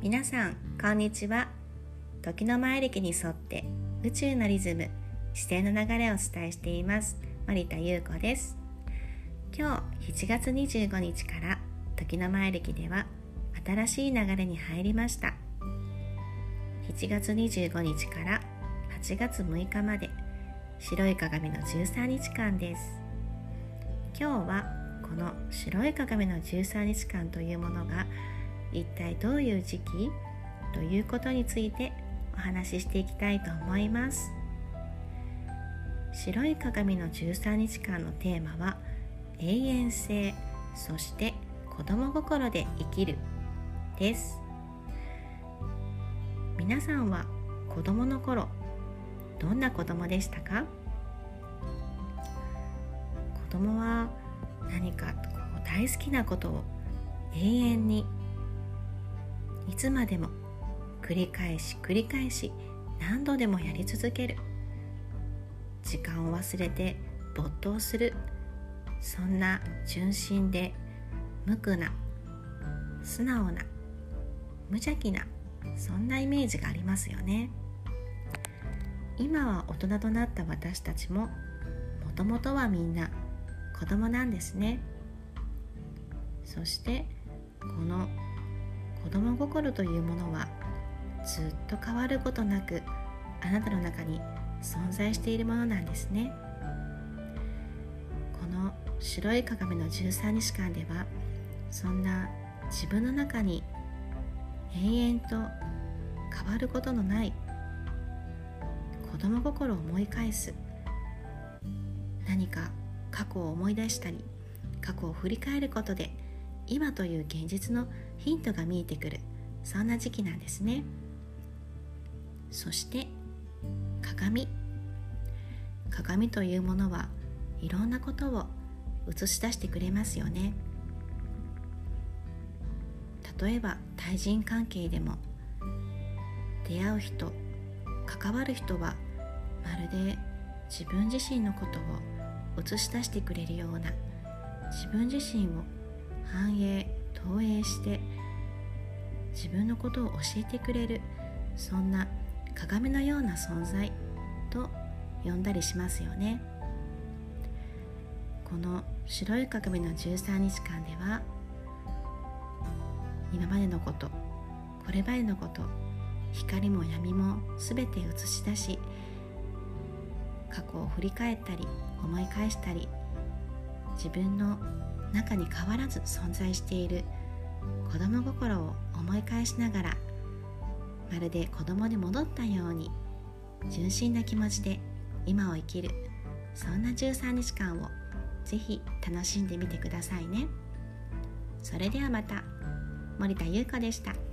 皆さんこんにちは。時の前歴に沿って宇宙のリズム自然の流れをお伝えしています。森田優子です。今日7月25日から時の前歴では新しい流れに入りました。7月25日から8月6日まで白い鏡の13日間です。今日はこの白い鏡の13日間というものが一体どういう時期ということについてお話ししていきたいと思います。白い鏡の13日間のテーマは永遠性そして子供心で生きるです。皆さんは子供の頃どんな子供でしたか？供は何かこう大好きなことを永遠にいつまでも繰り返し繰り返し何度でもやり続ける時間を忘れて没頭するそんな純真で無垢な素直な無邪気なそんなイメージがありますよね今は大人となった私たちももともとはみんな子供なんですね。そしてこの子供心というものはずっと変わることなくあなたの中に存在しているものなんですね。この白い鏡の13日間ではそんな自分の中に永遠と変わることのない子供心を思い返す何か過去を思い出したり過去を振り返ることで今という現実のヒントが見えてくるそんな時期なんですね。そして鏡。鏡というものはいろんなことを映し出してくれますよね。例えば対人関係でも出会う人関わる人はまるで自分自身のことを映し出してくれるような自分自身を反映投影して自分のことを教えてくれるそんな鏡のような存在と呼んだりしますよね。この白い鏡の13日間では今までのことこれまでのこと光も闇も全て映し出し過去を振り返ったり思い返したり自分の中に変わらず存在している子供心を思い返しながらまるで子供に戻ったように純真な気持ちで今を生きるそんな13日間をぜひ楽しんでみてくださいねそれではまた森田優子でした。